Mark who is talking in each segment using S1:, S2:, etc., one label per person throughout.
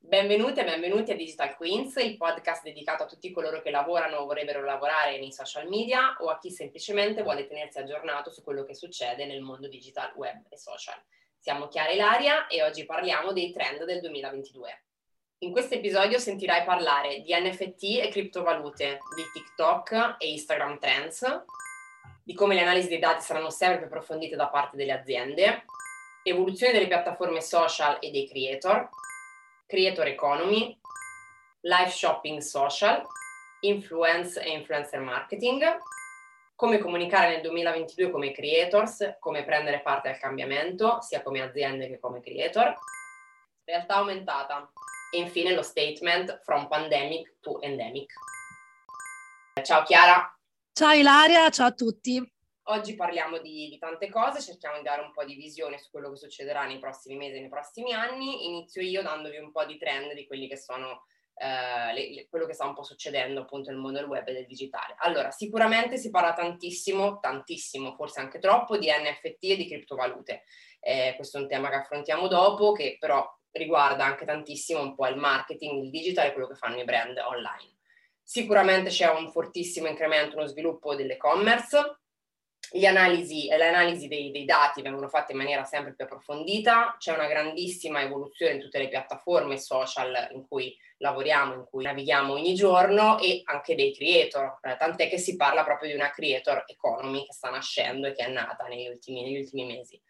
S1: Benvenute e benvenuti a Digital Queens, il podcast dedicato a tutti coloro che lavorano o vorrebbero lavorare nei social media o a chi semplicemente vuole tenersi aggiornato su quello che succede nel mondo digital, web e social. Siamo Chiara Ilaria e oggi parliamo dei trend del 2022. In questo episodio sentirai parlare di NFT e criptovalute, di TikTok e Instagram Trends, di come le analisi dei dati saranno sempre più approfondite da parte delle aziende, evoluzione delle piattaforme social e dei creator, creator economy, live shopping social, influence e influencer marketing, come comunicare nel 2022 come creators, come prendere parte al cambiamento, sia come aziende che come creator, realtà aumentata e infine lo statement from pandemic to endemic. Ciao Chiara.
S2: Ciao Ilaria, ciao a tutti.
S1: Oggi parliamo di, di, tante cose, cerchiamo di dare un po' di visione su quello che succederà nei prossimi mesi nei prossimi anni. Inizio io dandovi un po' di trend di quelli che sono eh, le, le, quello che sta un po' succedendo appunto nel mondo del web e del digitale. Allora, sicuramente si parla tantissimo, tantissimo, forse anche troppo, di NFT e di criptovalute. Eh, questo è un tema che affrontiamo dopo, che però riguarda anche tantissimo un po' il marketing, il digital e quello che fanno i brand online. Sicuramente c'è un fortissimo incremento, uno sviluppo dell'e-commerce, Analisi, le analisi dei, dei, dati vengono fatte in maniera sempre più approfondita, c'è una grandissima evoluzione in tutte le piattaforme social in cui lavoriamo, in cui navighiamo ogni giorno e anche dei creator, eh, tant'è che si parla proprio di una creator economy che sta nascendo e che è nata negli ultimi, negli ultimi mesi.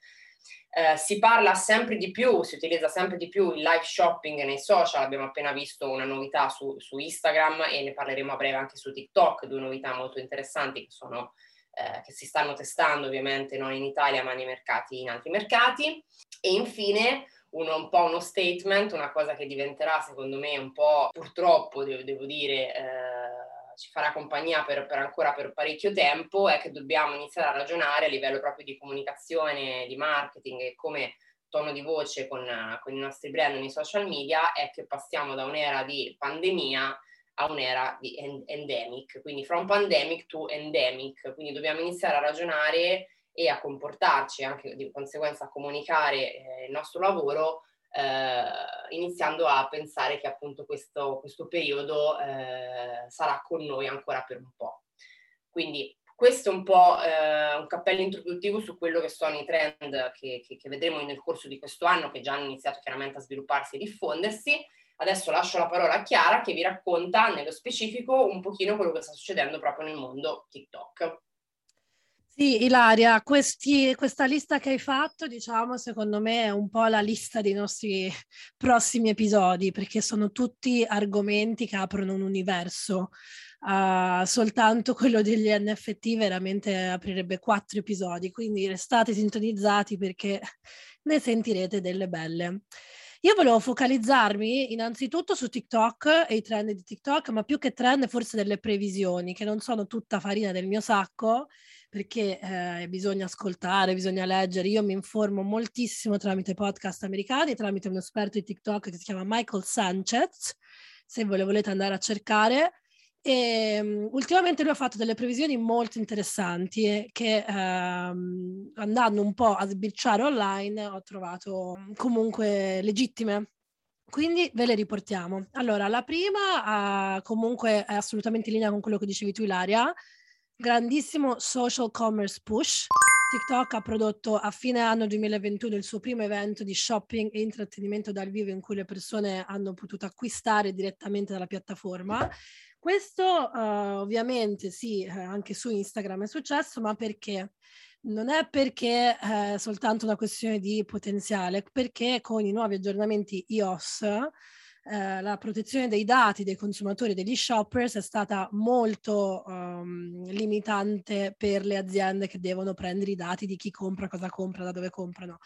S1: Eh, si parla sempre di più, si utilizza sempre di più il live shopping nei social, abbiamo appena visto una novità su, su Instagram e ne parleremo a breve anche su TikTok, due novità molto interessanti che sono eh, che si stanno testando ovviamente non in Italia ma nei mercati, in altri mercati. E infine uno, un po' uno statement, una cosa che diventerà secondo me un po' purtroppo, devo, devo dire, eh, ci farà compagnia per, per, ancora per parecchio tempo, è che dobbiamo iniziare a ragionare a livello proprio di comunicazione, di marketing e come tono di voce con, con i nostri brand nei social media, è che passiamo da un'era di pandemia a un'era di endemic, quindi from pandemic to endemic, quindi dobbiamo iniziare a ragionare e a comportarci, anche di conseguenza a comunicare eh, il nostro lavoro, eh, iniziando a pensare che appunto questo, questo periodo eh, sarà con noi ancora per un po'. Quindi questo è un po' eh, un cappello introduttivo su quello che sono i trend che, che, che vedremo nel corso di questo anno, che già hanno iniziato chiaramente a svilupparsi e diffondersi Adesso lascio la parola a Chiara che vi racconta nello specifico un pochino quello che sta succedendo proprio nel mondo TikTok.
S2: Sì, Ilaria, questi, questa lista che hai fatto, diciamo, secondo me è un po' la lista dei nostri prossimi episodi, perché sono tutti argomenti che aprono un universo. Uh, soltanto quello degli NFT veramente aprirebbe quattro episodi, quindi restate sintonizzati perché ne sentirete delle belle. Io volevo focalizzarmi innanzitutto su TikTok e i trend di TikTok, ma più che trend forse delle previsioni, che non sono tutta farina del mio sacco, perché eh, bisogna ascoltare, bisogna leggere. Io mi informo moltissimo tramite podcast americani, tramite un esperto di TikTok che si chiama Michael Sanchez, se ve le volete andare a cercare. E um, ultimamente lui ha fatto delle previsioni molto interessanti che um, andando un po' a sbirciare online ho trovato comunque legittime. Quindi ve le riportiamo. Allora, la prima uh, comunque è assolutamente in linea con quello che dicevi tu, Ilaria. Grandissimo social commerce push. TikTok ha prodotto a fine anno 2021 il suo primo evento di shopping e intrattenimento dal vivo in cui le persone hanno potuto acquistare direttamente dalla piattaforma questo uh, ovviamente sì, eh, anche su Instagram è successo, ma perché? Non è perché è eh, soltanto una questione di potenziale, perché con i nuovi aggiornamenti iOS eh, la protezione dei dati dei consumatori e degli shoppers è stata molto um, limitante per le aziende che devono prendere i dati di chi compra, cosa compra, da dove comprano.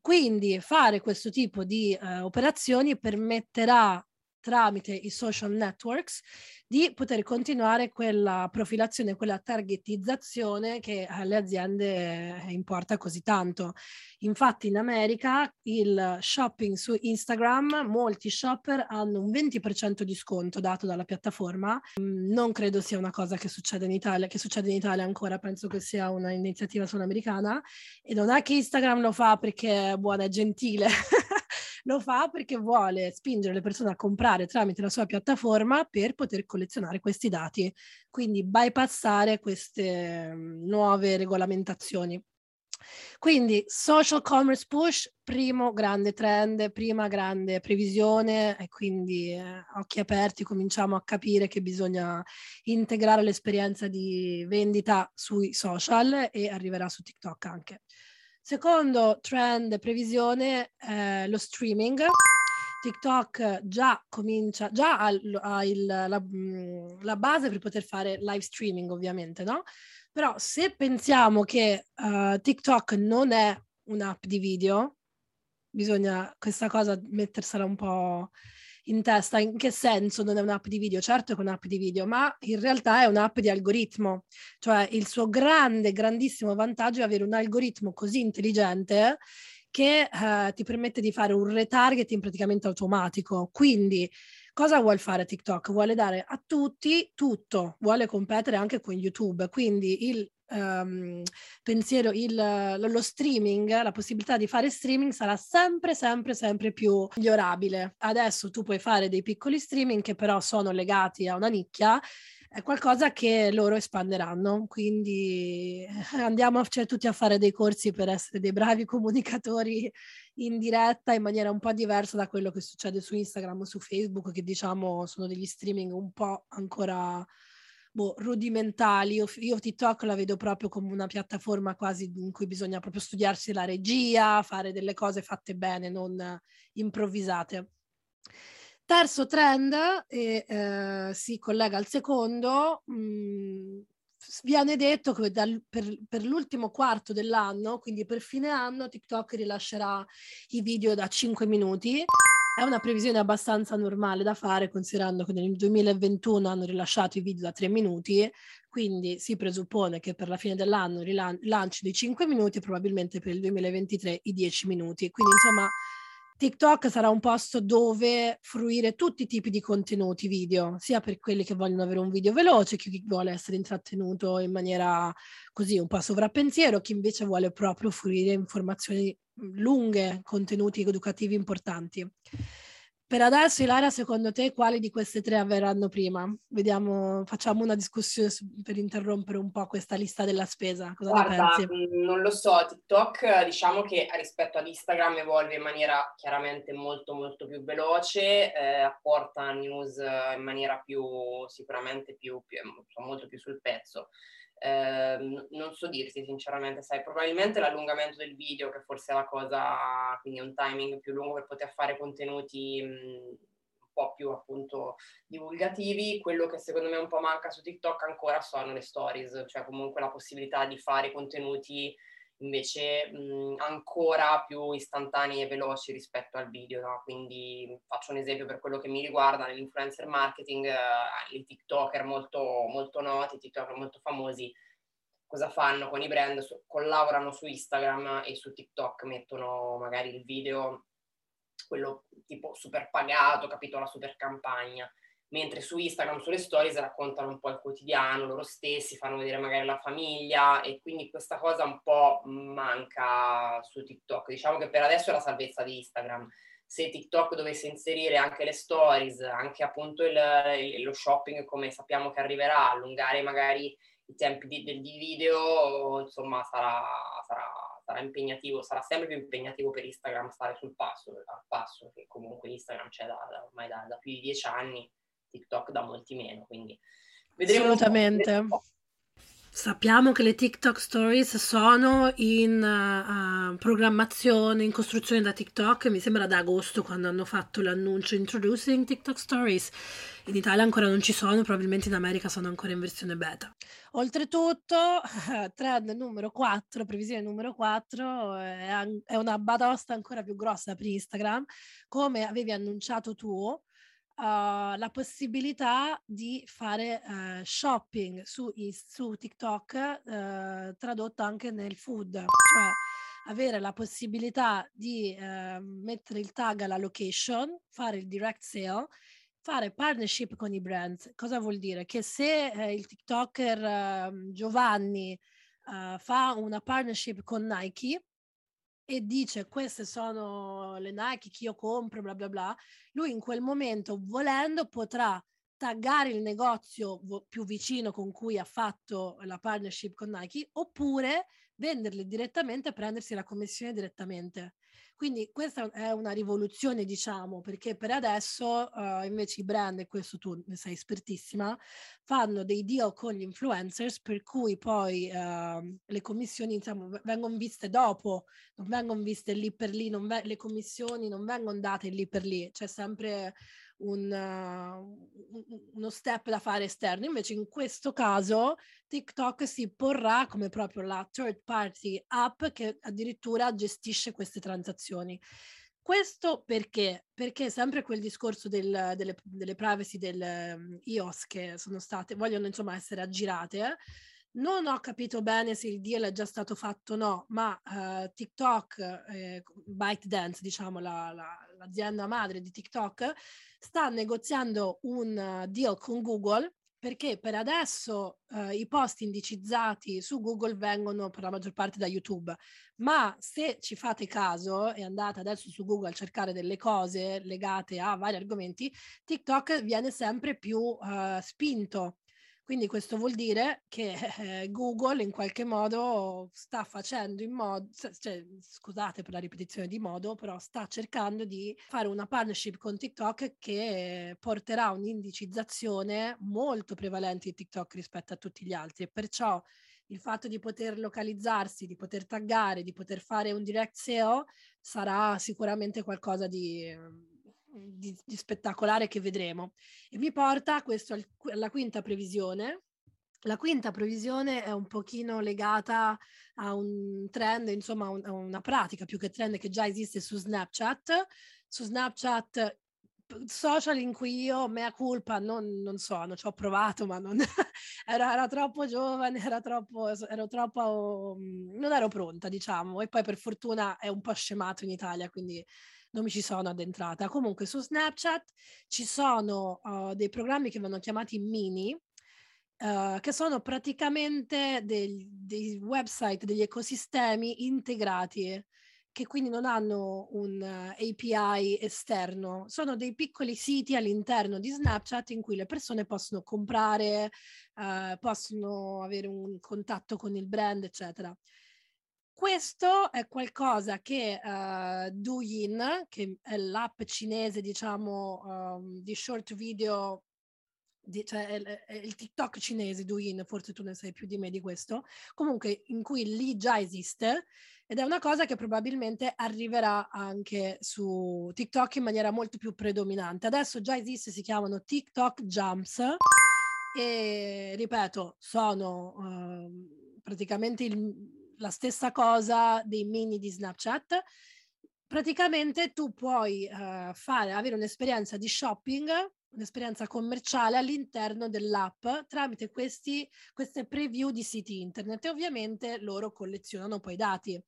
S2: Quindi fare questo tipo di uh, operazioni permetterà tramite i social networks di poter continuare quella profilazione, quella targetizzazione che alle aziende importa così tanto. Infatti in America il shopping su Instagram, molti shopper hanno un 20% di sconto dato dalla piattaforma. Mm, non credo sia una cosa che succede in Italia, che succede in Italia ancora, penso che sia un'iniziativa solo americana e non è che Instagram lo fa perché è buona e gentile. lo fa perché vuole spingere le persone a comprare tramite la sua piattaforma per poter collezionare questi dati, quindi bypassare queste mm, nuove regolamentazioni. Quindi social commerce push, primo grande trend, prima grande previsione e quindi eh, occhi aperti cominciamo a capire che bisogna integrare l'esperienza di vendita sui social e arriverà su TikTok anche. Secondo trend previsione eh, lo streaming. TikTok già comincia, già ha, ha il, la, mm, la, base per poter fare live streaming ovviamente, no? Però se pensiamo che uh, TikTok non è un'app di video, bisogna questa cosa mettersela un po' in testa in che senso non è un'app di video. Certo che è un'app di video, ma in realtà è un'app di algoritmo. Cioè il suo grande, grandissimo vantaggio è avere un algoritmo così intelligente che eh, ti permette di fare un retargeting praticamente automatico. Quindi cosa vuole fare TikTok? Vuole dare a tutti tutto, vuole competere anche con YouTube. Quindi il um, pensiero, il, lo streaming, la possibilità di fare streaming sarà sempre, sempre, sempre più migliorabile. Adesso tu puoi fare dei piccoli streaming che però sono legati a una nicchia è qualcosa che loro espanderanno, quindi andiamo cioè, tutti a fare dei corsi per essere dei bravi comunicatori in diretta in maniera un po' diversa da quello che succede su Instagram o su Facebook, che diciamo sono degli streaming un po' ancora boh, rudimentali. Io, io TikTok la vedo proprio come una piattaforma quasi in cui bisogna proprio studiarsi la regia, fare delle cose fatte bene, non improvvisate. Terzo trend, e eh, si collega al secondo, mh, mm, viene detto che dal, per, per, l'ultimo quarto dell'anno, quindi per fine anno, TikTok rilascerà i video da 5 minuti. È una previsione abbastanza normale da fare, considerando che nel 2021 hanno rilasciato i video da 3 minuti, quindi si presuppone che per la fine dell'anno rilan- lanci di 5 minuti, probabilmente per il 2023 i 10 minuti. Quindi insomma TikTok sarà un posto dove fruire tutti i tipi di contenuti video, sia per quelli che vogliono avere un video veloce, chi vuole essere intrattenuto in maniera così un po' sovrappensiero, chi invece vuole proprio fruire informazioni lunghe, contenuti educativi importanti. Per adesso, Ilaria, secondo te quali di queste tre avverranno prima? Vediamo, facciamo una discussione per interrompere un po' questa lista della spesa. Cosa
S1: Guarda, mm, non lo so, TikTok diciamo che rispetto ad Instagram evolve in maniera chiaramente molto molto più veloce, eh, apporta news in maniera più sicuramente più, più molto più sul pezzo. Eh, non so dirti sinceramente, sai, probabilmente l'allungamento del video, che forse è la cosa, quindi un timing più lungo per poter fare contenuti mh, un po' più appunto divulgativi. Quello che secondo me un po' manca su TikTok ancora sono le stories, cioè comunque la possibilità di fare contenuti invece mh, ancora più istantanei e veloci rispetto al video. No? Quindi faccio un esempio per quello che mi riguarda, nell'influencer marketing, eh, i TikToker molto, molto noti, i TikToker molto famosi, cosa fanno con i brand? So, collaborano su Instagram e su TikTok, mettono magari il video, quello tipo super pagato, capito, la super campagna mentre su Instagram, sulle stories raccontano un po' il quotidiano, loro stessi, fanno vedere magari la famiglia e quindi questa cosa un po' manca su TikTok. Diciamo che per adesso è la salvezza di Instagram. Se TikTok dovesse inserire anche le stories, anche appunto il, il, lo shopping come sappiamo che arriverà, allungare magari i tempi di, di video, insomma sarà, sarà, sarà, impegnativo, sarà sempre più impegnativo per Instagram stare sul passo, al passo, che comunque Instagram c'è da, da, ormai da, da più di dieci anni TikTok da molti meno, quindi
S2: vedremo. Assolutamente. Sappiamo che le TikTok Stories sono in uh, programmazione, in costruzione da TikTok, mi sembra da agosto quando hanno fatto l'annuncio Introducing TikTok Stories. In Italia ancora non ci sono, probabilmente in America sono ancora in versione beta. Oltretutto, trend numero 4, previsione numero 4, è, è una batosta ancora più grossa per Instagram. Come avevi annunciato tu, la possibilità di fare uh, shopping su, su TikTok uh, tradotto anche nel food, cioè avere la possibilità di uh, mettere il tag alla location, fare il direct sale, fare partnership con i brand. Cosa vuol dire? Che se eh, il TikToker ehm, Giovanni fa una partnership con Nike, e dice queste sono le Nike che io compro, bla bla bla, lui in quel momento, volendo, potrà taggare il negozio più vicino con cui ha fatto la partnership con Nike oppure venderle direttamente e prendersi la commissione direttamente. Quindi questa è una rivoluzione, diciamo, perché per adesso uh, invece i brand, e questo tu ne sei espertissima, fanno dei deal con gli influencers per cui poi uh, le commissioni diciamo, vengono viste dopo, non vengono viste lì per lì, ve- le commissioni non vengono date lì per lì, c'è sempre un, uh, uno step da fare esterno. Invece in questo caso TikTok si porrà come proprio la third party app che addirittura gestisce queste transazioni. Questo perché? Perché sempre quel discorso del, delle, delle, privacy del um, iOS che sono state, vogliono insomma essere aggirate, eh? Non ho capito bene se il deal è già stato fatto o no, ma uh, TikTok, eh, ByteDance, diciamo la, la, l'azienda madre di TikTok, sta negoziando un uh, deal con Google perché per adesso uh, i post indicizzati su Google vengono per la maggior parte da YouTube, ma se ci fate caso e andate adesso su Google a cercare delle cose legate a vari argomenti, TikTok viene sempre più uh, spinto quindi questo vuol dire che eh, Google in qualche modo sta facendo in modo, cioè, scusate per la ripetizione di modo, però sta cercando di fare una partnership con TikTok che porterà un'indicizzazione molto prevalente di TikTok rispetto a tutti gli altri. E perciò il fatto di poter localizzarsi, di poter taggare, di poter fare un direct SEO sarà sicuramente qualcosa di di, di spettacolare che vedremo. E mi porta questo al, alla quinta previsione. La quinta previsione è un pochino legata a un trend, insomma a una pratica più che trend che già esiste su Snapchat. Su Snapchat social in cui io, mea culpa, non, non so, ci ho provato, ma non, era, era, troppo giovane, era troppo, ero troppo, non ero pronta, diciamo, e poi per fortuna è un po' scemato in Italia, quindi non mi ci sono addentrata. Comunque su Snapchat ci sono uh, dei programmi che vanno chiamati mini, uh, che sono praticamente dei, dei, website, degli ecosistemi integrati che quindi non hanno un uh, API esterno, sono dei piccoli siti all'interno di Snapchat in cui le persone possono comprare, uh, possono avere un contatto con il brand, eccetera. Questo è qualcosa che uh, Douyin, che è l'app cinese, diciamo, um, di short video, di, cioè è, è il TikTok cinese, Douyin, forse tu ne sai più di me di questo, comunque in cui lì già esiste ed è una cosa che probabilmente arriverà anche su TikTok in maniera molto più predominante. Adesso già esiste, si chiamano TikTok Jumps e ripeto, sono uh, praticamente il la stessa cosa dei mini di Snapchat. Praticamente tu puoi uh, fare, avere un'esperienza di shopping, un'esperienza commerciale all'interno dell'app tramite questi, queste preview di siti internet e ovviamente loro collezionano poi dati.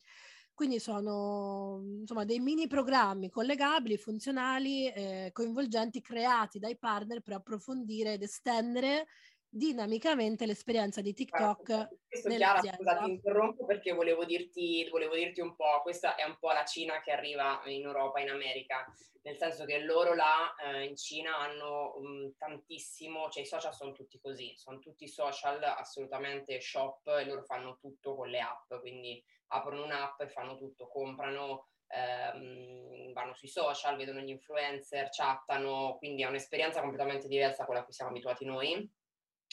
S2: Quindi sono insomma dei mini programmi collegabili, funzionali, eh, coinvolgenti, creati dai partner per approfondire ed estendere dinamicamente l'esperienza di TikTok.
S1: Questo Chiara, scusa, ti interrompo perché volevo dirti, volevo dirti un po', questa è un po' la Cina che arriva in Europa, in America, nel senso che loro là eh, in Cina hanno um, tantissimo, cioè i social sono tutti così, sono tutti social assolutamente shop e loro fanno tutto con le app, quindi aprono un'app e fanno tutto, comprano ehm, vanno sui social, vedono gli influencer, chattano, quindi è un'esperienza completamente diversa da quella a cui siamo abituati noi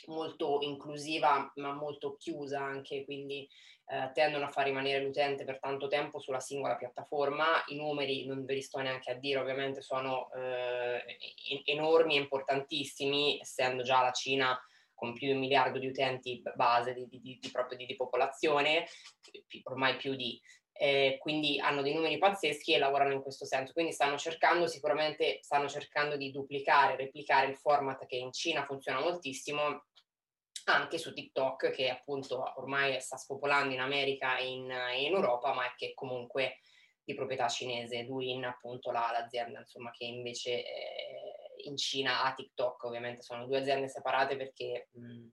S1: molto inclusiva ma molto chiusa anche, quindi eh, tendono a far rimanere l'utente per tanto tempo sulla singola piattaforma. I numeri, non ve li sto neanche a dire, ovviamente sono eh, enormi e importantissimi, essendo già la Cina con più di un miliardo di utenti base di, di, di, di, popolazione, ormai più di... eh, quindi hanno dei numeri pazzeschi e lavorano in questo senso. Quindi stanno cercando sicuramente, stanno cercando di duplicare, replicare il format che in Cina funziona moltissimo anche su TikTok che appunto ormai sta spopolando in America e in, in Europa, ma che comunque di proprietà cinese, Douyin appunto la, l'azienda insomma che invece eh, in Cina ha TikTok, ovviamente sono due aziende separate perché mh,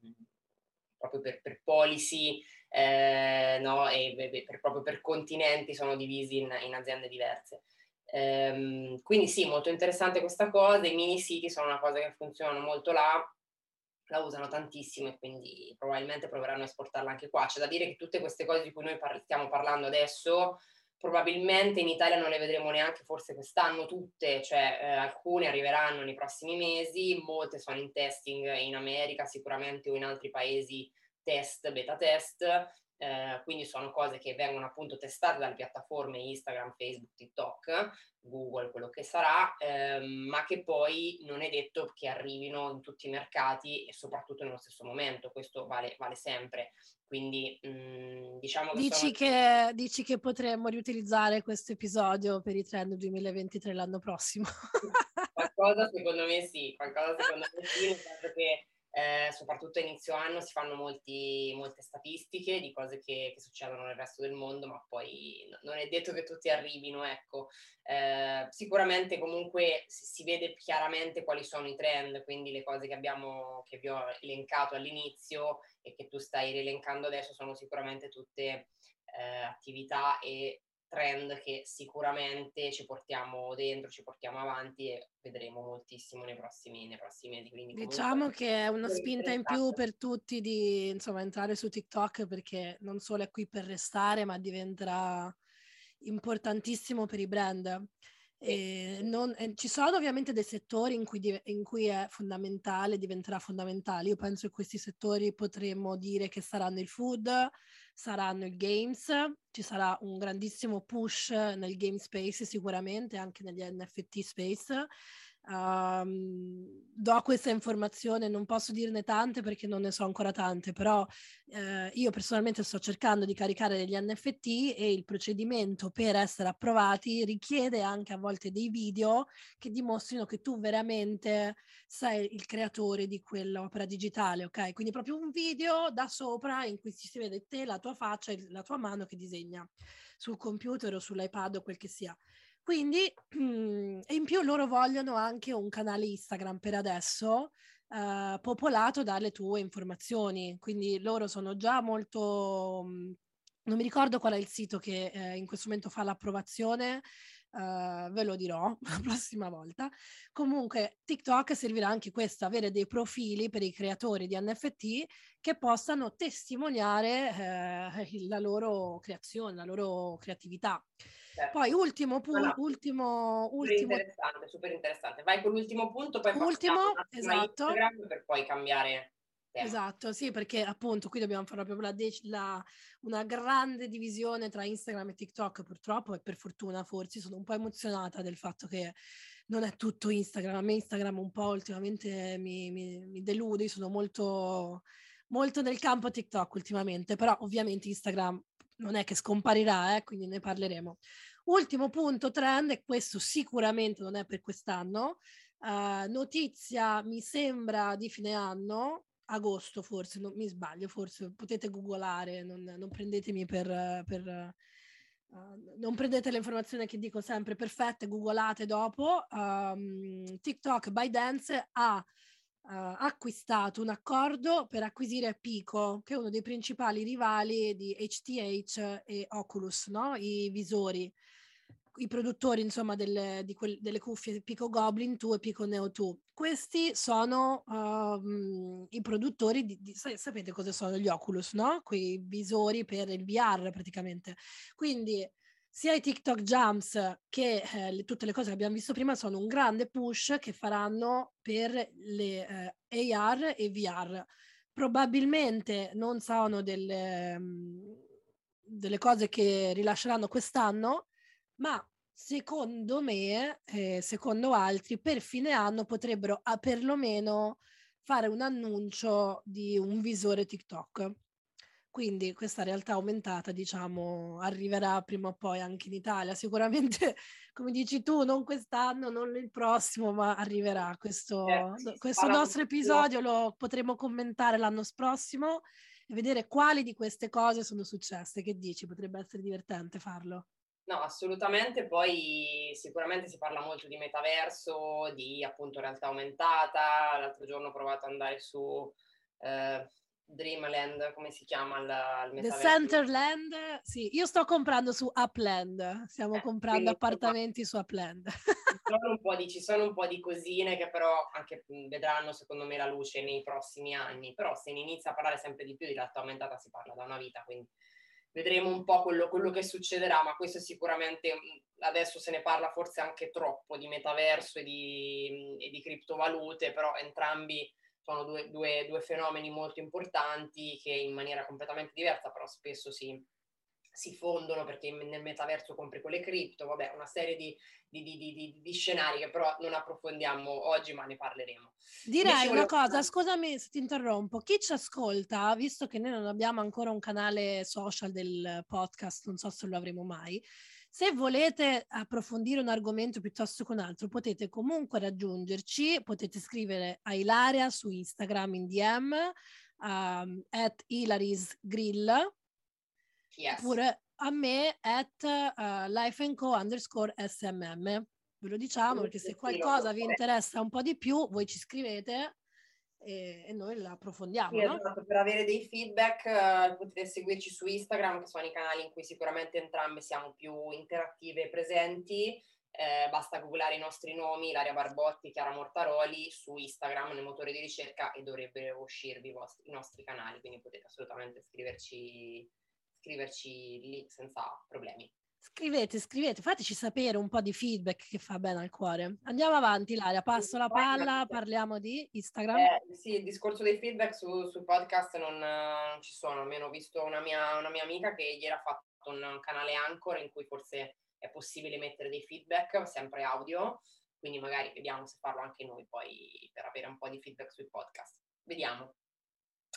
S1: proprio per, per policy eh, no? e per, proprio per continenti sono divisi in, in aziende diverse. Ehm, quindi sì, molto interessante questa cosa, i mini siti sono una cosa che funzionano molto là, la usano tantissimo e quindi probabilmente proveranno a esportarla anche qua. C'è da dire che tutte queste cose di cui noi par- stiamo parlando adesso probabilmente in Italia non le vedremo neanche forse quest'anno tutte, cioè eh, alcune arriveranno nei prossimi mesi, molte sono in testing in America sicuramente o in altri paesi test, beta test, eh, quindi sono cose che vengono appunto testate dalle piattaforme Instagram, Facebook, TikTok, Google, quello che sarà, ehm, ma che poi non è detto che arrivino in tutti i mercati e soprattutto nello stesso momento, questo vale, vale sempre. Quindi mh, mm, diciamo che,
S2: dici,
S1: sono...
S2: che, dici che potremmo riutilizzare questo episodio per i trend 2023 l'anno prossimo?
S1: qualcosa secondo me sì, qualcosa secondo me sì, nel senso che eh, soprattutto a inizio anno si fanno molti, molte statistiche di cose che, che, succedono nel resto del mondo, ma poi non è detto che tutti arrivino, ecco. Eh, sicuramente comunque si, vede chiaramente quali sono i trend, quindi le cose che abbiamo, che vi ho elencato all'inizio e che tu stai rielencando adesso sono sicuramente tutte eh, attività e trend che sicuramente ci portiamo dentro, ci portiamo avanti e vedremo moltissimo nei prossimi, nei prossimi mesi. Quindi
S2: diciamo che è una spinta in più per tutti di insomma, entrare su TikTok perché non solo è qui per restare, ma diventerà importantissimo per i brand. Non, e ci sono ovviamente dei settori in cui, in cui, è fondamentale, diventerà fondamentale. Io penso che questi settori potremmo dire che saranno il food, saranno il games, ci sarà un grandissimo push nel game space sicuramente, anche negli NFT space. Um, do questa informazione, non posso dirne tante perché non ne so ancora tante, però eh, io personalmente sto cercando di caricare degli NFT e il procedimento per essere approvati richiede anche a volte dei video che dimostrino che tu veramente sei il creatore di quell'opera digitale, ok? Quindi proprio un video da sopra in cui si vede te, la tua faccia e la tua mano che disegna sul computer o sull'iPad o quel che sia. Quindi, e in più loro vogliono anche un canale Instagram per adesso eh, popolato dalle tue informazioni. Quindi loro sono già molto... Non mi ricordo qual è il sito che eh, in questo momento fa l'approvazione, Uh, ve lo dirò la prossima volta. Comunque, TikTok servirà anche questo, avere dei profili per i creatori di NFT che possano testimoniare uh, la loro creazione, la loro creatività. Certo. Poi ultimo punto, no, no. ultimo,
S1: super ultimo... interessante, super interessante. Vai con l'ultimo punto, poi
S2: ultimo, esatto.
S1: per poi cambiare
S2: Tema. Esatto, sì, perché appunto qui dobbiamo fare proprio la de- la, una grande divisione tra Instagram e TikTok, purtroppo, e per fortuna forse sono un po' emozionata del fatto che non è tutto Instagram. A me Instagram un po' ultimamente mi, mi, mi delude, sono molto, molto nel campo TikTok ultimamente, però ovviamente Instagram non è che scomparirà, eh, quindi ne parleremo. Ultimo punto trend, e questo sicuramente non è per quest'anno, uh, notizia mi sembra di fine anno, agosto forse, non mi sbaglio, forse potete googolare, non, non prendetemi per... per uh, non prendete le informazioni che dico sempre perfette, googolate dopo. Um, TikTok ByteDance ha Uh, acquistato un accordo per acquisire Pico, che è uno dei principali rivali di HTH e Oculus, no? i visori i produttori insomma delle, quel, delle cuffie Pico Goblin 2 e Pico Neo 2. Questi sono uh, i produttori di, di, sapete cosa sono gli Oculus, no? Quei visori per il VR praticamente. Quindi sia i TikTok Jumps che eh, le, tutte le cose che abbiamo visto prima sono un grande push che faranno per le eh, AR e VR. Probabilmente non sono delle, um, delle cose che rilasceranno quest'anno, ma secondo me, eh, secondo altri, per fine anno potrebbero ah, perlomeno fare un annuncio di un visore TikTok. Quindi questa realtà aumentata, diciamo, arriverà prima o poi anche in Italia. Sicuramente, come dici tu, non quest'anno, non il prossimo, ma arriverà. Questo, eh, questo nostro episodio lo potremo commentare l'anno prossimo e vedere quali di queste cose sono successe. Che dici? Potrebbe essere divertente farlo.
S1: No, assolutamente. Poi sicuramente si parla molto di metaverso, di appunto realtà aumentata. L'altro giorno ho provato ad andare su eh, Dreamland, come si chiama il, il
S2: The Centerland, sì, io sto comprando su Upland, stiamo eh, comprando appartamenti insomma, su Upland.
S1: Ci sono, un po' di, ci sono un po' di cosine che però anche vedranno secondo me la luce nei prossimi anni, però se ne inizia a parlare sempre di più di realtà aumentata si parla da una vita, quindi vedremo un po' quello, quello che succederà, ma questo sicuramente adesso se ne parla forse anche troppo di metaverso e di, e di criptovalute, però entrambi sono due, due, due, fenomeni molto importanti che in maniera completamente diversa però spesso si, si fondono perché nel metaverso compri quelle cripto, vabbè, una serie di, di, di, di, scenari che però non approfondiamo oggi, ma ne parleremo.
S2: Direi una cosa, scusami se ti interrompo, chi ci ascolta, visto che noi non abbiamo ancora un canale social del podcast, non so se lo avremo mai, se volete approfondire un argomento piuttosto che un altro, potete comunque raggiungerci, potete scrivere a Ilaria su Instagram in DM, um, at Hilary's Grill, yes. oppure a me at uh, lifeandco underscore smm. Ve lo diciamo perché se qualcosa vi interessa un po' di più, voi ci scrivete e, e noi la approfondiamo. Sì, no?
S1: esatto, per avere dei feedback uh, potete seguirci su Instagram, che sono i canali in cui sicuramente entrambe siamo più interattive e presenti. Eh, basta googlare i nostri nomi, Ilaria Barbotti, Chiara Mortaroli su Instagram nel motore di ricerca e dovrebbero uscirvi i, vostri, i nostri canali, quindi potete assolutamente scriverci, scriverci lì senza problemi.
S2: Scrivete, scrivete, fateci sapere un po' di feedback che fa bene al cuore. Andiamo avanti, Laria, passo la palla, parliamo di Instagram.
S1: Eh, sì, il discorso dei feedback su, sul podcast non, non, ci sono, almeno ho visto una mia, una mia amica che ieri ha fatto un, un canale Anchor in cui forse è possibile mettere dei feedback, sempre audio, quindi magari vediamo se farlo anche noi poi per avere un po' di feedback sui podcast. Vediamo.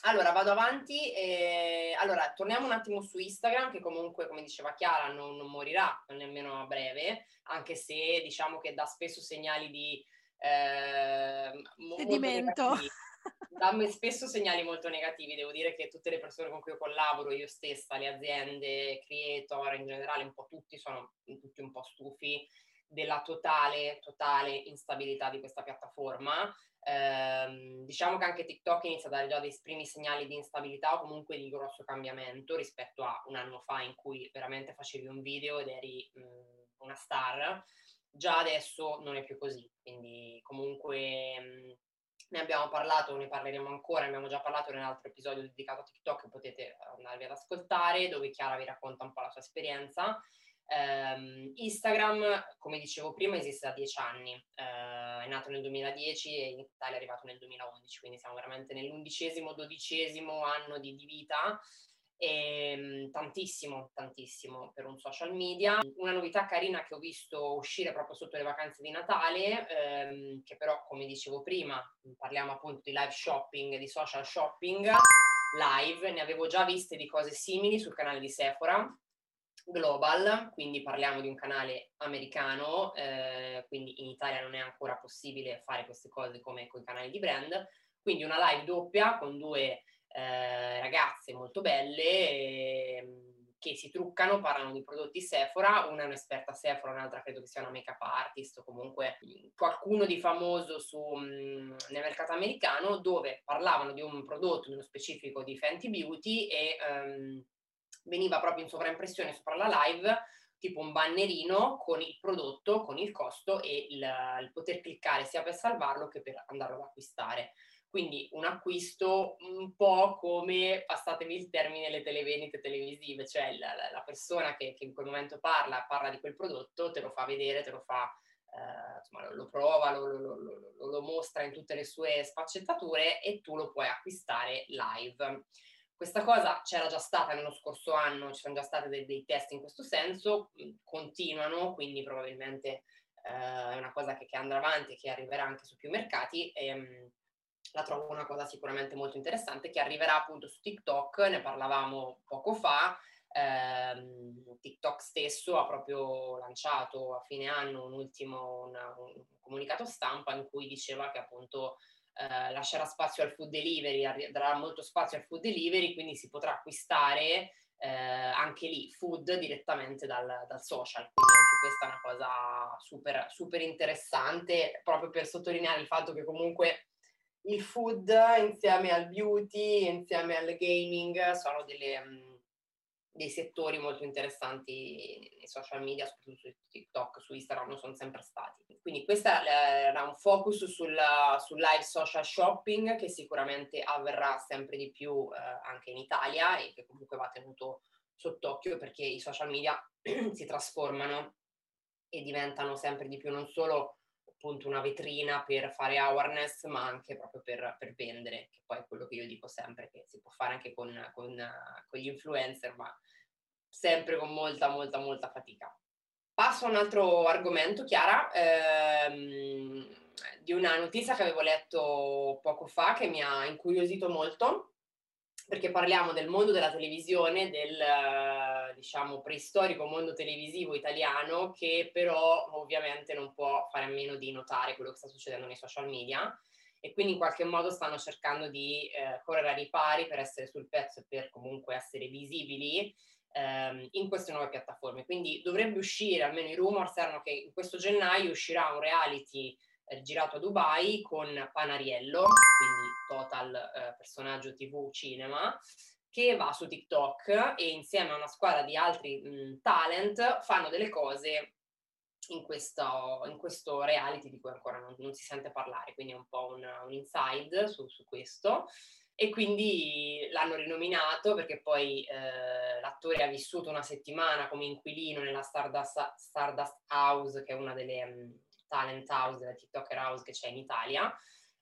S1: Allora, vado avanti. E... Allora, torniamo un attimo su Instagram, che comunque, come diceva Chiara, non, non morirà nemmeno a breve, anche se diciamo che dà spesso segnali di...
S2: Eh, Sedimento.
S1: Dà spesso segnali molto negativi. Devo dire che tutte le persone con cui io collaboro, io stessa, le aziende, creator, in generale, un po' tutti, sono tutti un po' stufi della totale, totale instabilità di questa piattaforma. Eh, diciamo che anche TikTok inizia a dare già dei primi segnali di instabilità o comunque di grosso cambiamento rispetto a un anno fa in cui veramente facevi un video ed eri mh, una star. Già adesso non è più così, quindi comunque mh, ne abbiamo parlato, ne parleremo ancora, ne abbiamo già parlato nell'altro episodio dedicato a TikTok, potete andarvi ad ascoltare, dove Chiara vi racconta un po' la sua esperienza. Um, Instagram, come dicevo prima, esiste da dieci anni, uh, è nato nel 2010 e in Italia è arrivato nel 2011, quindi siamo veramente nell'undicesimo, dodicesimo anno di, di vita. E um, tantissimo, tantissimo per un social media. Una novità carina che ho visto uscire proprio sotto le vacanze di Natale, um, che però, come dicevo prima, parliamo appunto di live shopping, di social shopping live, ne avevo già viste di cose simili sul canale di Sephora global, quindi parliamo di un canale americano, eh, quindi in Italia non è ancora possibile fare queste cose come con i canali di brand, quindi una live doppia con due eh, ragazze molto belle eh, che si truccano, parlano di prodotti Sephora, una è un'esperta Sephora, un'altra credo che sia una make-up artist o comunque qualcuno di famoso su, mh, mm, nel mercato americano dove parlavano di un prodotto, nello specifico di Fenty Beauty e... Um, veniva proprio in sovraimpressione sopra la live tipo un bannerino con il prodotto, con il costo e il, il, poter cliccare sia per salvarlo che per andarlo ad acquistare. Quindi un acquisto un po' come, passatemi il termine, le televendite televisive, cioè la, la persona che, che, in quel momento parla, parla di quel prodotto, te lo fa vedere, te lo fa, eh, insomma, lo, lo prova, lo, lo, lo mostra in tutte le sue sfaccettature e tu lo puoi acquistare live. Questa cosa c'era già stata nello scorso anno, ci sono già stati dei, dei test in questo senso, continuano, quindi probabilmente eh, è una cosa che, che, andrà avanti che arriverà anche su più mercati. E, ehm, la trovo una cosa sicuramente molto interessante che arriverà appunto su TikTok, ne parlavamo poco fa, eh, TikTok stesso ha proprio lanciato a fine anno un ultimo una, un comunicato stampa in cui diceva che appunto eh, lascerà spazio al food delivery, darà molto spazio al food delivery, quindi si potrà acquistare eh, anche lì food direttamente dal, dal, social. Quindi anche questa è una cosa super, super interessante, proprio per sottolineare il fatto che comunque il food insieme al beauty, insieme al gaming sono delle, mm, dei settori molto interessanti nei social media, soprattutto su TikTok, su Instagram, sono sempre stati. Quindi questo era un focus sul, sul, live social shopping che sicuramente avverrà sempre di più eh, anche in Italia e che comunque va tenuto sott'occhio perché i social media si trasformano e diventano sempre di più non solo appunto una vetrina per fare awareness, ma anche proprio per, per, vendere, che poi è quello che io dico sempre, che si può fare anche con, con, con gli influencer, ma sempre con molta, molta, molta fatica. Passo a un altro argomento, Chiara, ehm, di una notizia che avevo letto poco fa che mi ha incuriosito molto, perché parliamo del mondo della televisione, del diciamo preistorico mondo televisivo italiano che però ovviamente non può fare a meno di notare quello che sta succedendo nei social media e quindi in qualche modo stanno cercando di eh, correre ai ripari per essere sul pezzo e per comunque essere visibili ehm, in queste nuove piattaforme. Quindi dovrebbe uscire, almeno i rumors erano che in questo gennaio uscirà un reality eh, girato a Dubai con Panariello, quindi total eh, personaggio TV cinema, che va su TikTok e insieme a una squadra di altri mh, talent fanno delle cose in questo, in questo, reality di cui ancora non, non, si sente parlare, quindi è un po' un, un inside su, su, questo. E quindi l'hanno rinominato perché poi eh, l'attore ha vissuto una settimana come inquilino nella Stardust, Stardust House, che è una delle um, talent house, delle TikToker house che c'è in Italia.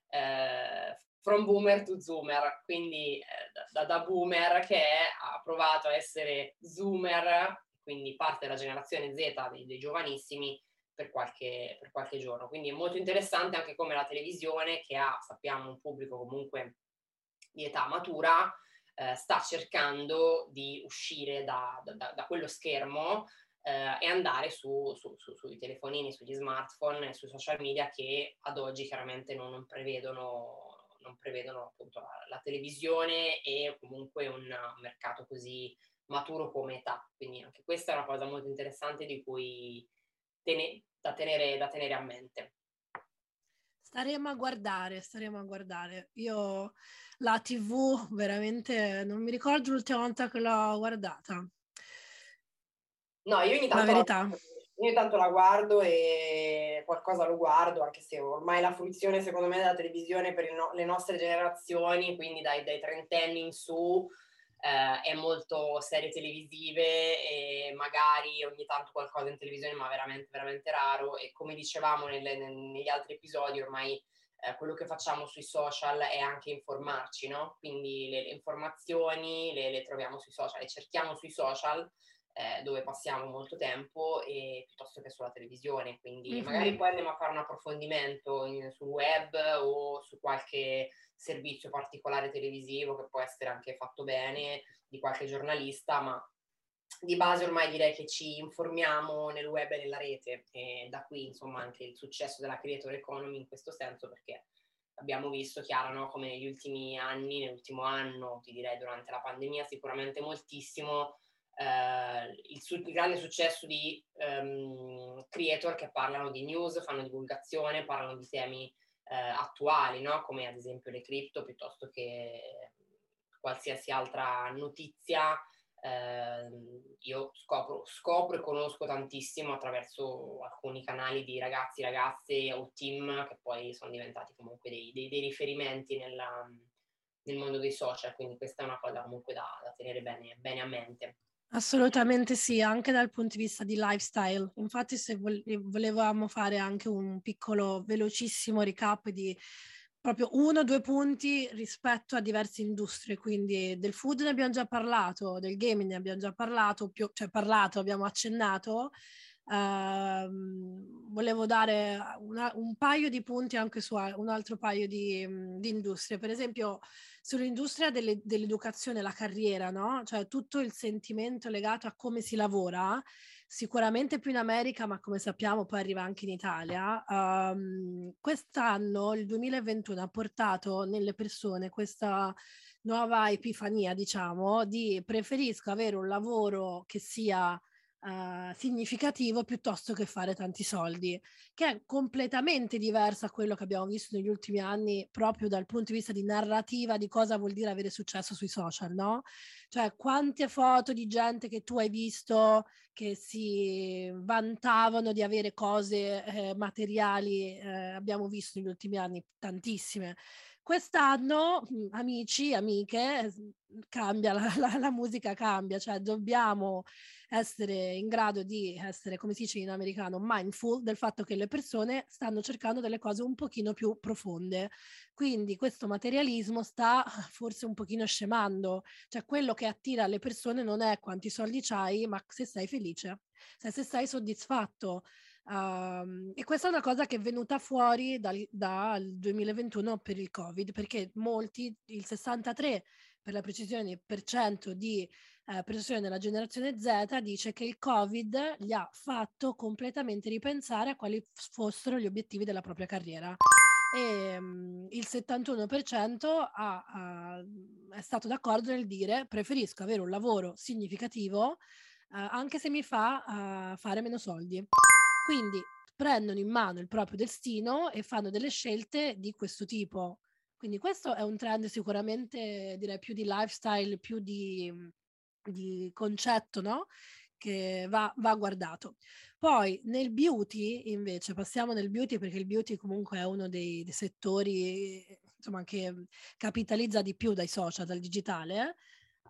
S1: Eh, from boomer to zoomer, quindi eh, da, da, boomer che ha provato a essere zoomer, quindi parte della generazione Z dei, dei giovanissimi per qualche, per qualche, giorno. Quindi è molto interessante anche come la televisione, che ha, sappiamo, un pubblico comunque di età matura, eh, sta cercando di uscire da, da, da quello schermo eh, e andare su, su, su, sui telefonini, sugli smartphone sui social media che ad oggi chiaramente non, non prevedono non prevedono appunto la, la televisione e comunque un mercato così maturo come età. Quindi anche questa è una cosa molto interessante di cui tene, da, tenere, da tenere a mente.
S2: Staremo a guardare, staremo a guardare. Io la TV veramente non mi ricordo l'ultima volta che l'ho guardata.
S1: No, io ogni tanto, la verità. Io intanto la guardo e qualcosa lo guardo, anche se ormai la fruizione secondo me della televisione per no- le nostre generazioni, quindi dai, dai trentenni in su, eh, è molto serie televisive e magari ogni tanto qualcosa in televisione, ma veramente, veramente raro. E come dicevamo nelle, negli altri episodi, ormai eh, quello che facciamo sui social è anche informarci, no? Quindi le, le informazioni le, le troviamo sui social, le cerchiamo sui social eh, dove passiamo molto tempo e, piuttosto che sulla televisione. Quindi mm-hmm. magari poi andiamo a fare un approfondimento in, sul web o su qualche servizio particolare televisivo che può essere anche fatto bene di qualche giornalista, ma di base ormai direi che ci informiamo nel web e nella rete e da qui insomma anche il successo della creator economy in questo senso perché abbiamo visto chiaro no, come negli ultimi anni, nell'ultimo anno, ti direi durante la pandemia sicuramente moltissimo il, su- il, grande successo di um, creator che parlano di news, fanno divulgazione, parlano di temi eh, attuali, no? come ad esempio le cripto, piuttosto che qualsiasi altra notizia. Eh, io scopro, scopro, e conosco tantissimo attraverso alcuni canali di ragazzi, ragazze o team che poi sono diventati comunque dei, dei, dei riferimenti nella, nel mondo dei social, quindi questa è una cosa comunque da, da tenere bene, bene a mente.
S2: Assolutamente sì, anche dal punto di vista di lifestyle. Infatti, se volevamo fare anche un piccolo, velocissimo recap di proprio uno o due punti rispetto a diverse industrie, quindi del food ne abbiamo già parlato, del gaming ne abbiamo già parlato, più, cioè parlato, abbiamo accennato, Uh, volevo dare una, un paio di punti anche su un altro paio di, di industrie, per esempio sull'industria delle, dell'educazione, la carriera, no? Cioè tutto il sentimento legato a come si lavora, sicuramente più in America, ma come sappiamo poi arriva anche in Italia. Um, quest'anno, il 2021, ha portato nelle persone questa nuova epifania, diciamo, di preferisco avere un lavoro che sia uh, significativo piuttosto che fare tanti soldi, che è completamente diverso a quello che abbiamo visto negli ultimi anni proprio dal punto di vista di narrativa di cosa vuol dire avere successo sui social, no? Cioè quante foto di gente che tu hai visto che si vantavano di avere cose eh, materiali, eh, abbiamo visto negli ultimi anni tantissime. Quest'anno, amici, amiche, cambia, la, la, la, musica cambia, cioè dobbiamo essere in grado di essere, come si dice in americano, mindful del fatto che le persone stanno cercando delle cose un pochino più profonde. Quindi questo materialismo sta forse un pochino scemando, cioè quello che attira le persone non è quanti soldi c'hai, ma se sei felice, se, se sei soddisfatto. Um, e questa è una cosa che è venuta fuori dal, dal 2021 per il Covid, perché molti, il 63 per la precisione per cento di eh, persone della generazione Z dice che il Covid gli ha fatto completamente ripensare a quali fossero gli obiettivi della propria carriera. E um, il 71% ha, ha, è stato d'accordo nel dire preferisco avere un lavoro significativo uh, anche se mi fa uh, fare meno soldi. Quindi prendono in mano il proprio destino e fanno delle scelte di questo tipo. Quindi questo è un trend sicuramente, direi, più di lifestyle, più di, di concetto, no? Che va, va, guardato. Poi nel beauty, invece, passiamo nel beauty perché il beauty comunque è uno dei, dei settori insomma, che capitalizza di più dai social, dal digitale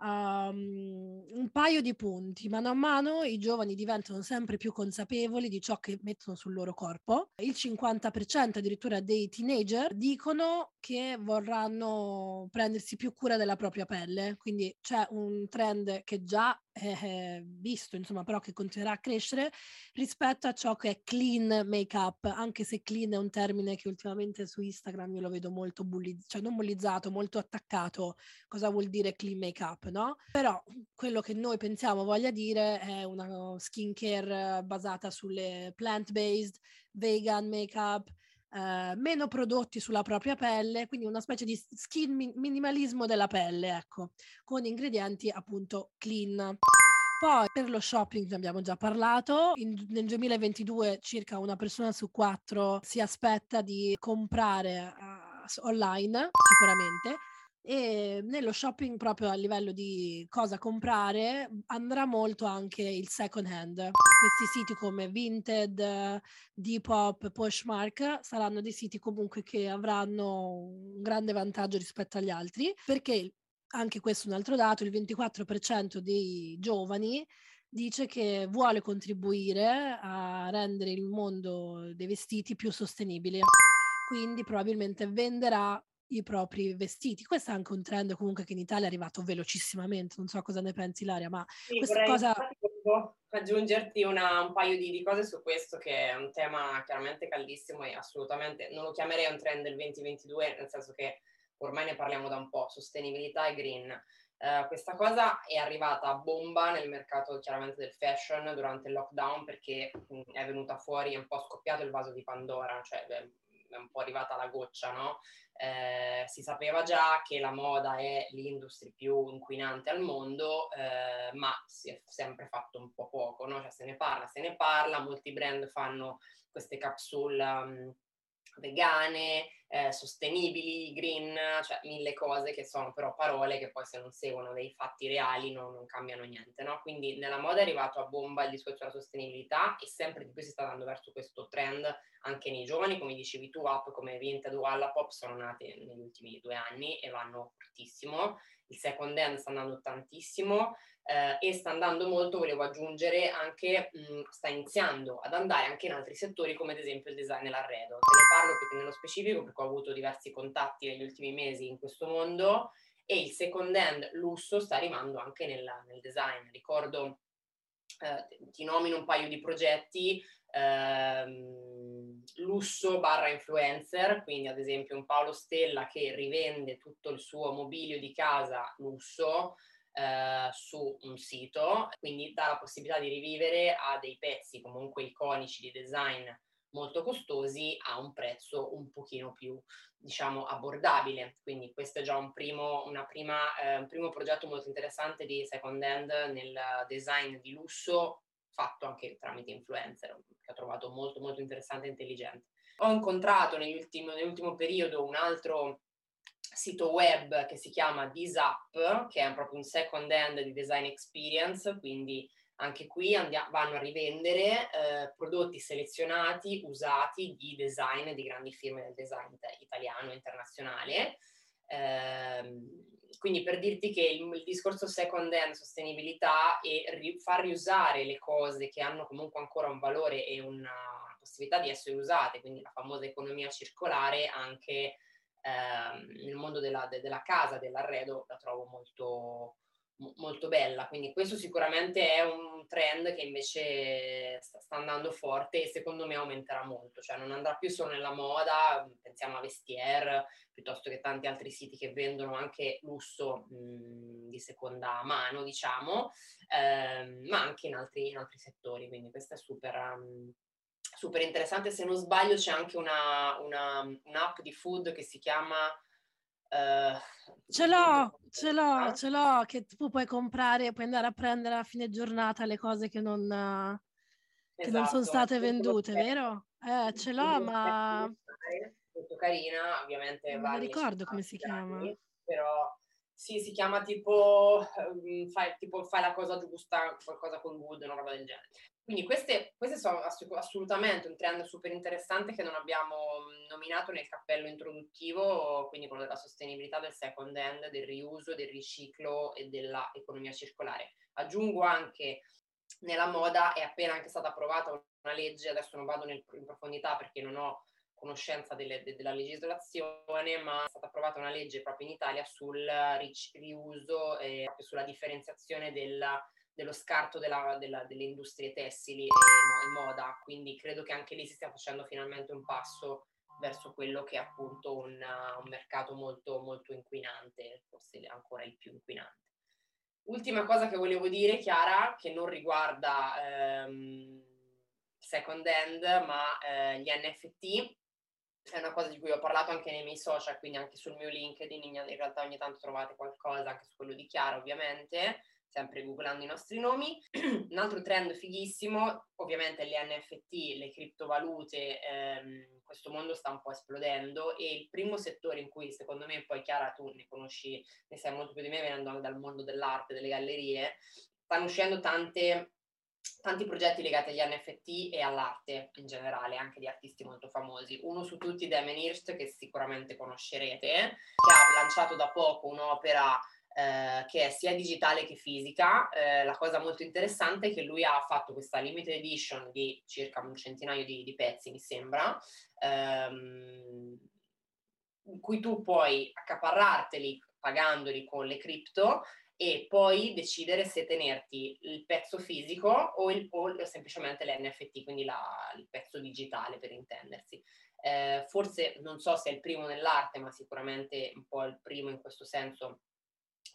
S2: um, un paio di punti. Mano a mano i giovani diventano sempre più consapevoli di ciò che mettono sul loro corpo. Il 50% addirittura dei teenager dicono che vorranno prendersi più cura della propria pelle. Quindi c'è un trend che già è visto, insomma, però che continuerà a crescere rispetto a ciò che è clean make-up, anche se clean è un termine che ultimamente su Instagram io lo vedo molto bullizzato, cioè non bullizzato, molto attaccato. Cosa vuol dire clean make-up? No? Però quello che noi pensiamo voglia dire è una skincare basata sulle plant-based, vegan make-up, eh, meno prodotti sulla propria pelle, quindi una specie di skin mi- minimalismo della pelle, ecco, con ingredienti appunto clean. Poi per lo shopping ne abbiamo già parlato, In, nel 2022 circa una persona su quattro si aspetta di comprare uh, online, sicuramente, e nello shopping proprio a livello di cosa comprare andrà molto anche il second hand. Questi siti come Vinted, Depop, Poshmark saranno dei siti comunque che avranno un grande vantaggio rispetto agli altri perché anche questo è un altro dato, il 24% dei giovani dice che vuole contribuire a rendere il mondo dei vestiti più sostenibile. Quindi probabilmente venderà i propri vestiti. Questo è anche un trend comunque che in Italia è arrivato velocissimamente, non so cosa ne pensi Ilaria, ma
S1: sì,
S2: questa cosa...
S1: aggiungerti una, un paio di, di, cose su questo che è un tema chiaramente caldissimo e assolutamente non lo chiamerei un trend del 2022, nel senso che ormai ne parliamo da un po', sostenibilità e green. Uh, questa cosa è arrivata a bomba nel mercato chiaramente del fashion durante il lockdown perché mh, è venuta fuori, è un po' scoppiato il vaso di Pandora, cioè beh, è un po' arrivata la goccia, no? Eh, si sapeva già che la moda è l'industria più inquinante al mondo, eh, ma si è sempre fatto un po' poco, no? Cioè se ne parla, se ne parla, molti brand fanno queste capsule um, vegane, eh, sostenibili, green, cioè mille cose che sono però parole che poi se non seguono dei fatti reali non, non cambiano niente, no? Quindi nella moda è arrivato a bomba il discorso della sostenibilità e sempre di più si sta andando verso questo trend anche nei giovani, come dicevi tu, app come Vinted o Wallapop sono nate negli ultimi due anni e vanno fortissimo, il second hand sta andando tantissimo, eh, e sta andando molto, volevo aggiungere, anche mh, sta iniziando ad andare anche in altri settori come ad esempio il design e l'arredo. Te ne parlo più nello specifico perché ho avuto diversi contatti negli ultimi mesi in questo mondo e il second hand lusso sta arrivando anche nella, nel design. Ricordo eh, ti nomino un paio di progetti, ehm, lusso barra influencer, quindi ad esempio un Paolo Stella che rivende tutto il suo mobilio di casa lusso, eh, su un sito, quindi dà la possibilità di rivivere a dei pezzi comunque iconici di design molto costosi a un prezzo un pochino più, diciamo, abbordabile. Quindi questo è già un primo, prima, eh, un primo progetto molto interessante di second hand nel design di lusso fatto anche tramite influencer, che ho trovato molto molto interessante e intelligente. Ho incontrato nell'ultimo, nell'ultimo periodo un altro sito web che si chiama DisUp, che è proprio un second hand di design experience, quindi anche qui andiamo, vanno a rivendere eh, prodotti selezionati, usati di design di grandi firme del design italiano e internazionale. Eh, quindi per dirti che il, il, discorso second hand, sostenibilità e ri, far riusare le cose che hanno comunque ancora un valore e una possibilità di essere usate, quindi la famosa economia circolare anche ehm, nel mondo della, de, della casa, dell'arredo, la trovo molto, molto bella. Quindi questo sicuramente è un trend che invece sta, sta, andando forte e secondo me aumenterà molto, cioè non andrà più solo nella moda, pensiamo a Vestiaire, piuttosto che tanti altri siti che vendono anche lusso mh, di seconda mano, diciamo, ehm, ma anche in altri, in altri, settori. Quindi questo è super... Um, super interessante, se non sbaglio c'è anche una, una, un'app di food che si chiama
S2: Uh, ce l'ho, ce l'ho, ce l'ho, che tu puoi comprare, puoi andare a prendere a fine giornata le cose che non, esatto, che non sono state vendute, vero? Eh, ce l'ho, ma...
S1: Molto carina, ovviamente.
S2: Non mi ricordo come si chiama.
S1: Però sì, si chiama tipo um, fai, tipo fai la cosa giusta, qualcosa con good, una roba del genere. Quindi queste, queste sono assolutamente un trend super interessante che non abbiamo nominato nel cappello introduttivo, quindi quello della sostenibilità del second hand, del riuso, del riciclo e dell'economia circolare. Aggiungo anche nella moda è appena anche stata approvata una legge, adesso non vado nel, in profondità perché non ho conoscenza delle, de, della legislazione, ma è stata approvata una legge proprio in Italia sul riuso e proprio sulla differenziazione della dello scarto della, della, delle industrie tessili e, e, moda, quindi credo che anche lì si stia facendo finalmente un passo verso quello che è appunto un, un mercato molto, molto inquinante, forse ancora il più inquinante. Ultima cosa che volevo dire, Chiara, che non riguarda ehm, second hand, ma eh, gli NFT, è una cosa di cui ho parlato anche nei miei social, quindi anche sul mio LinkedIn, in realtà ogni tanto trovate qualcosa, anche su quello di Chiara ovviamente sempre googlando i nostri nomi. Un altro trend fighissimo, ovviamente le NFT, le criptovalute, ehm, questo mondo sta un po' esplodendo e il primo settore in cui secondo me, poi Chiara tu ne conosci, ne sai molto più di me venendo anche dal mondo dell'arte, delle gallerie, stanno uscendo tante tanti progetti legati agli NFT e all'arte in generale, anche di artisti molto famosi. Uno su tutti, Damien Hirst, che sicuramente conoscerete, che ha lanciato da poco un'opera eh, che è sia digitale che fisica. Eh, la cosa molto interessante è che lui ha fatto questa limited edition di circa un centinaio di, di pezzi, mi sembra, ehm, in cui tu puoi accaparrarteli pagandoli con le cripto e poi decidere se tenerti il pezzo fisico o, il, o semplicemente l'NFT, quindi la, il pezzo digitale per intendersi. Eh, forse non so se è il primo nell'arte, ma sicuramente un po' il primo in questo senso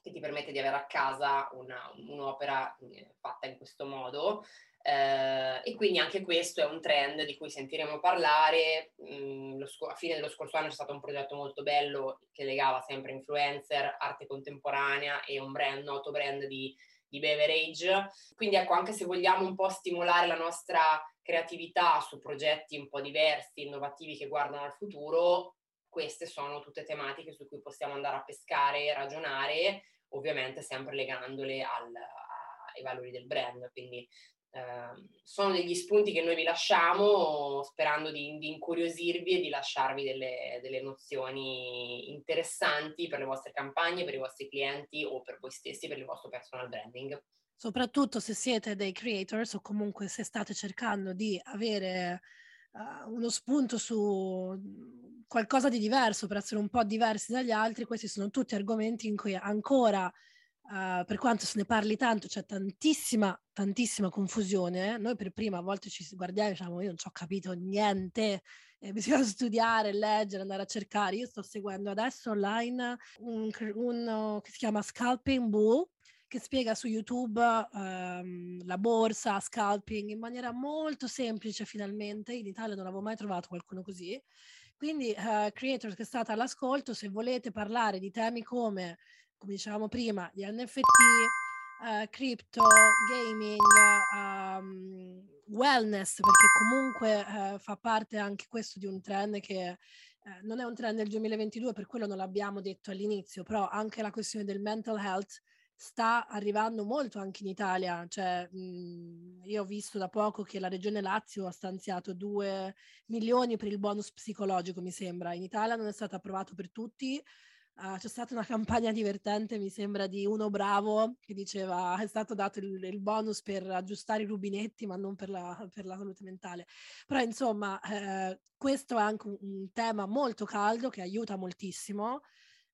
S1: che ti permette di avere a casa una, un'opera eh, fatta in questo modo. Eh, e quindi anche questo è un trend di cui sentiremo parlare. Mm, sc- a fine dello scorso anno c'è stato un progetto molto bello che legava sempre influencer, arte contemporanea e un brand, noto brand di, di beverage. Quindi ecco, anche se vogliamo un po' stimolare la nostra creatività su progetti un po' diversi, innovativi che guardano al futuro, queste sono tutte tematiche su cui possiamo andare a pescare ragionare, ovviamente sempre legandole al, a, ai valori del brand. Quindi eh, sono degli spunti che noi vi lasciamo sperando di, di incuriosirvi e di lasciarvi delle, delle, nozioni interessanti per le vostre campagne, per i vostri clienti o per voi stessi, per il vostro personal branding.
S2: Soprattutto se siete dei creators o comunque se state cercando di avere uh, uno spunto su qualcosa di diverso per essere un po' diversi dagli altri, questi sono tutti argomenti in cui ancora Uh, per quanto se ne parli tanto, c'è tantissima, tantissima confusione. Noi per prima a volte ci guardiamo e diciamo io non ci ho capito niente, eh, bisogna studiare, leggere, andare a cercare. Io sto seguendo adesso online un, uno che si chiama Scalping Bull, che spiega su YouTube um, la borsa, scalping in maniera molto semplice finalmente. In Italia non avevo mai trovato qualcuno così. Quindi, uh, creators che state all'ascolto, se volete parlare di temi come come dicevamo prima, di NFT, uh, crypto, gaming, um, wellness, perché comunque uh, fa parte anche questo di un trend che uh, non è un trend del 2022, per quello non l'abbiamo detto all'inizio, però anche la questione del mental health sta arrivando molto anche in Italia. Cioè, mh, io ho visto da poco che la regione Lazio ha stanziato 2 milioni per il bonus psicologico, mi sembra. In Italia non è stato approvato per tutti, Uh, c'è stata una campagna divertente, mi sembra, di uno bravo che diceva è stato dato il, il bonus per aggiustare i rubinetti, ma non per la, per la salute mentale. Però, insomma, eh, questo è anche un, un, tema molto caldo che aiuta moltissimo.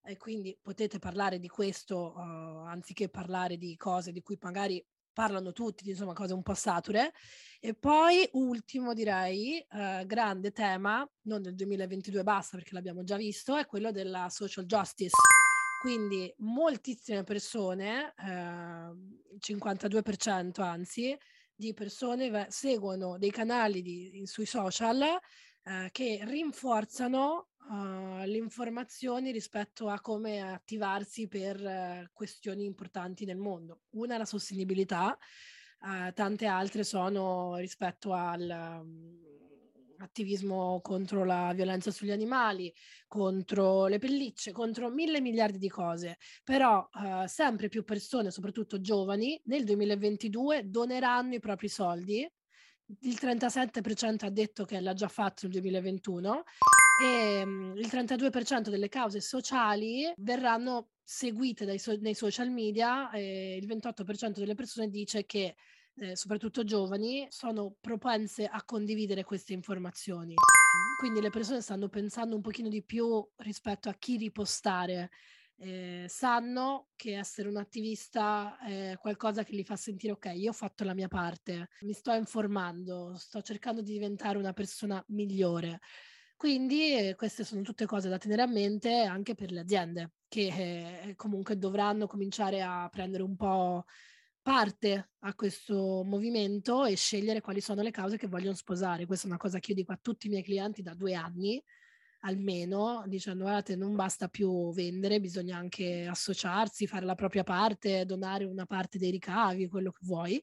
S2: E quindi potete parlare di questo uh, anziché parlare di cose di cui magari parlano tutti, insomma, cose un po' sature. E poi, ultimo, direi, eh, grande tema, non del 2022 basta perché l'abbiamo già visto, è quello della social justice. Quindi moltissime persone, eh, 52% anzi, di persone seguono dei canali di, sui social eh, che rinforzano uh, le informazioni rispetto a come attivarsi per uh, questioni importanti nel mondo. Una è la sostenibilità, uh, tante altre sono rispetto al... Um, attivismo contro la violenza sugli animali, contro le pellicce, contro mille miliardi di cose. Però uh, sempre più persone, soprattutto giovani, nel 2022 doneranno i propri soldi. Il 37% ha detto che l'ha già fatto nel 2021 e um, il 32% delle cause sociali verranno seguite so- nei social media e il 28% delle persone dice che eh, soprattutto giovani sono propense a condividere queste informazioni. Quindi le persone stanno pensando un pochino di più rispetto a chi ripostare. Eh, sanno che essere un attivista è qualcosa che li fa sentire ok, io ho fatto la mia parte, mi sto informando, sto cercando di diventare una persona migliore. Quindi eh, queste sono tutte cose da tenere a mente anche per le aziende che eh, comunque dovranno cominciare a prendere un po' parte a questo movimento e scegliere quali sono le cause che vogliono sposare. Questa è una cosa che io dico a tutti i miei clienti da due anni almeno, dicendo guardate non basta più vendere, bisogna anche associarsi, fare la propria parte, donare una parte dei ricavi, quello che vuoi.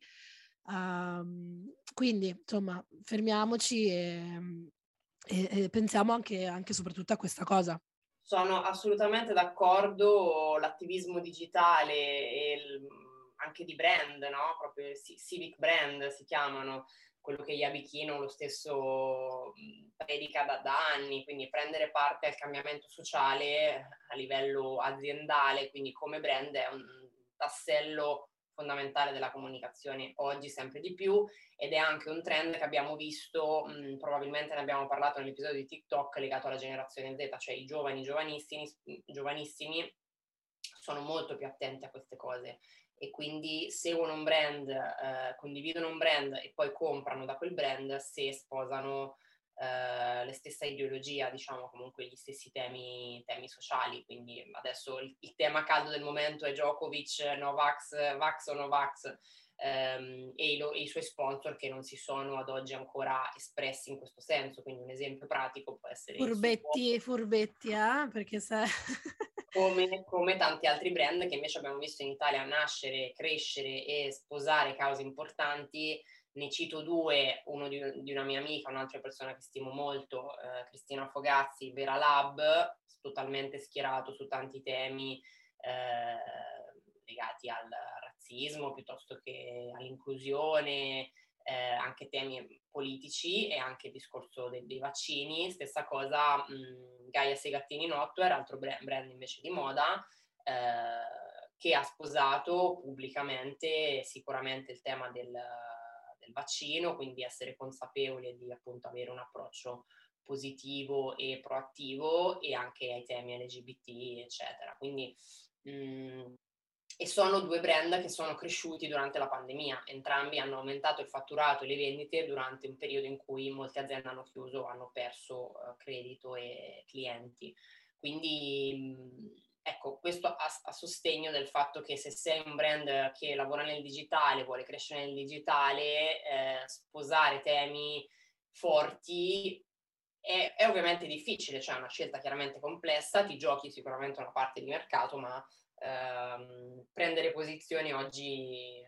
S2: Um, quindi insomma fermiamoci e e, e pensiamo anche, e soprattutto a questa cosa.
S1: Sono assolutamente d'accordo, l'attivismo digitale e il, anche di brand, no? proprio civic brand si chiamano, quello che Yabichino lo stesso predica da, da, anni, quindi prendere parte al cambiamento sociale a livello aziendale, quindi come brand è un tassello fondamentale della comunicazione oggi sempre di più ed è anche un trend che abbiamo visto, mh, probabilmente ne abbiamo parlato nell'episodio di TikTok legato alla generazione Z, cioè i giovani giovanissimi, giovanissimi sono molto più attenti a queste cose e quindi seguono un brand, eh, condividono un brand e poi comprano da quel brand se sposano eh, la stessa ideologia, diciamo comunque gli stessi temi, temi sociali, quindi adesso il, il, tema caldo del momento è Djokovic, Novax, Vax o Novax ehm, e, i, e, i, suoi sponsor che non si sono ad oggi ancora espressi in questo senso, quindi un esempio pratico può essere...
S2: Furbetti, furbetti, eh? perché se...
S1: come, come, tanti altri brand che invece abbiamo visto in Italia nascere, crescere e sposare cause importanti. Ne cito due, uno di, di, una mia amica, un'altra persona che stimo molto, eh, Cristina Fogazzi, Vera Lab, totalmente schierato su tanti temi eh, legati al razzismo piuttosto che all'inclusione, eh, anche temi politici e anche il discorso de- dei vaccini. Stessa cosa mh, Gaia Segattini Notware, altro brand, brand invece di moda, eh, che ha sposato pubblicamente sicuramente il tema del del vaccino, quindi essere consapevoli di appunto avere un approccio positivo e proattivo e anche ai temi LGBT, eccetera. Quindi mh, e sono due brand che sono cresciuti durante la pandemia. Entrambi hanno aumentato il fatturato e le vendite durante un periodo in cui molte aziende hanno chiuso, hanno perso uh, credito e clienti. Quindi mh, ecco, questo a, a, sostegno del fatto che se sei un brand che lavora nel digitale, vuole crescere nel digitale, eh, sposare temi forti è, è, ovviamente difficile, cioè è una scelta chiaramente complessa, ti giochi sicuramente una parte di mercato, ma ehm, prendere posizioni oggi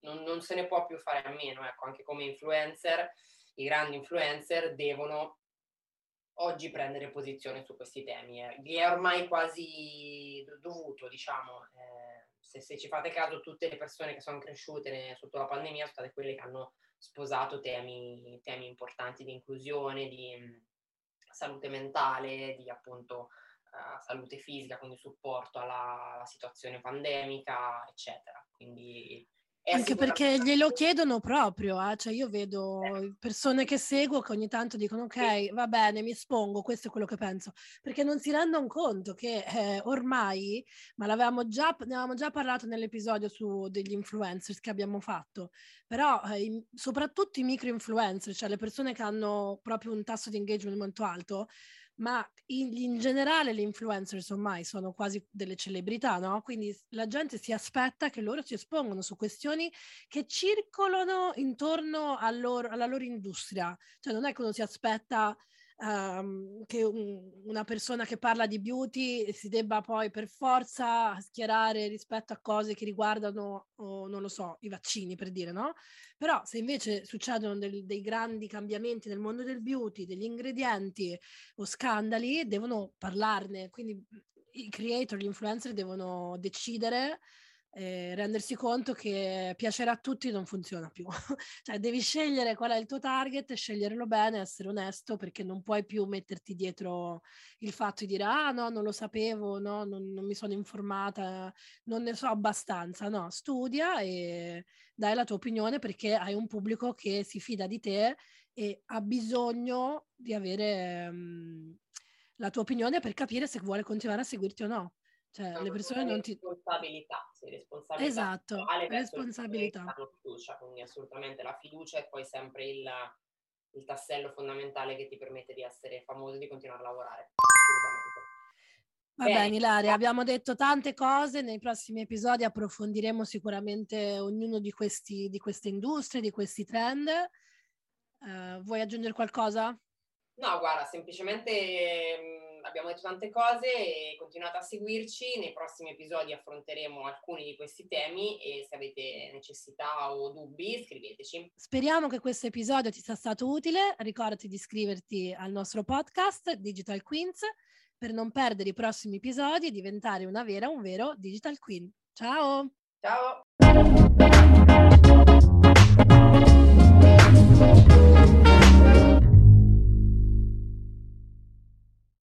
S1: non, non, se ne può più fare a meno, ecco, anche come influencer, i grandi influencer devono oggi prendere posizione su questi temi. Eh. Vi è ormai quasi dovuto, diciamo, eh, se, se, ci fate caso, tutte le persone che sono cresciute ne, sotto la pandemia sono state quelle che hanno sposato temi, temi importanti di inclusione, di mh, salute mentale, di appunto uh, salute fisica, quindi supporto alla, alla situazione pandemica, eccetera. Quindi
S2: anche perché glielo chiedono proprio, eh? cioè io vedo persone che seguo che ogni tanto dicono ok, va bene, mi espongo, questo è quello che penso, perché non si rendono conto che eh, ormai, ma l'avevamo già, ne avevamo già parlato nell'episodio su degli influencers che abbiamo fatto, però eh, soprattutto i micro influencer, cioè le persone che hanno proprio un tasso di engagement molto alto, ma in, in, generale le influencers ormai sono quasi delle celebrità, no? Quindi la gente si aspetta che loro si espongono su questioni che circolano intorno loro, alla loro industria. Cioè non è che uno si aspetta um, che un, una persona che parla di beauty si debba poi per forza schierare rispetto a cose che riguardano, oh, non lo so, i vaccini per dire, no? Però se invece succedono del, dei grandi cambiamenti nel mondo del beauty, degli ingredienti o scandali, devono parlarne. Quindi i creator, gli influencer devono decidere eh, rendersi conto che piacere a tutti non funziona più. cioè devi scegliere qual è il tuo target, sceglierlo bene, essere onesto perché non puoi più metterti dietro il fatto di dire ah no, non lo sapevo, no, non, non mi sono informata, non ne so abbastanza. No, studia e dai la tua opinione perché hai un pubblico che si fida di te e ha bisogno di avere um, la tua opinione per capire se vuole continuare a seguirti o no. Cioè, le persone non ti...
S1: Responsabilità, sì, responsabilità.
S2: Esatto, responsabilità.
S1: Fiducia, quindi assolutamente la fiducia è poi sempre il, il tassello fondamentale che ti permette di essere famoso e di continuare a lavorare. Assolutamente.
S2: Va bene, bene Ilaria, abbiamo detto tante cose, nei prossimi episodi approfondiremo sicuramente ognuno di, questi, di queste industrie, di questi trend. Uh, vuoi aggiungere qualcosa?
S1: No, guarda, semplicemente abbiamo detto tante cose e continuate a seguirci. Nei prossimi episodi affronteremo alcuni di questi temi e se avete necessità o dubbi scriveteci.
S2: Speriamo che questo episodio ti sia stato utile. Ricordati di iscriverti al nostro podcast Digital Queens per non perdere i prossimi episodi e diventare una vera, un vero Digital Queen. Ciao!
S1: Ciao!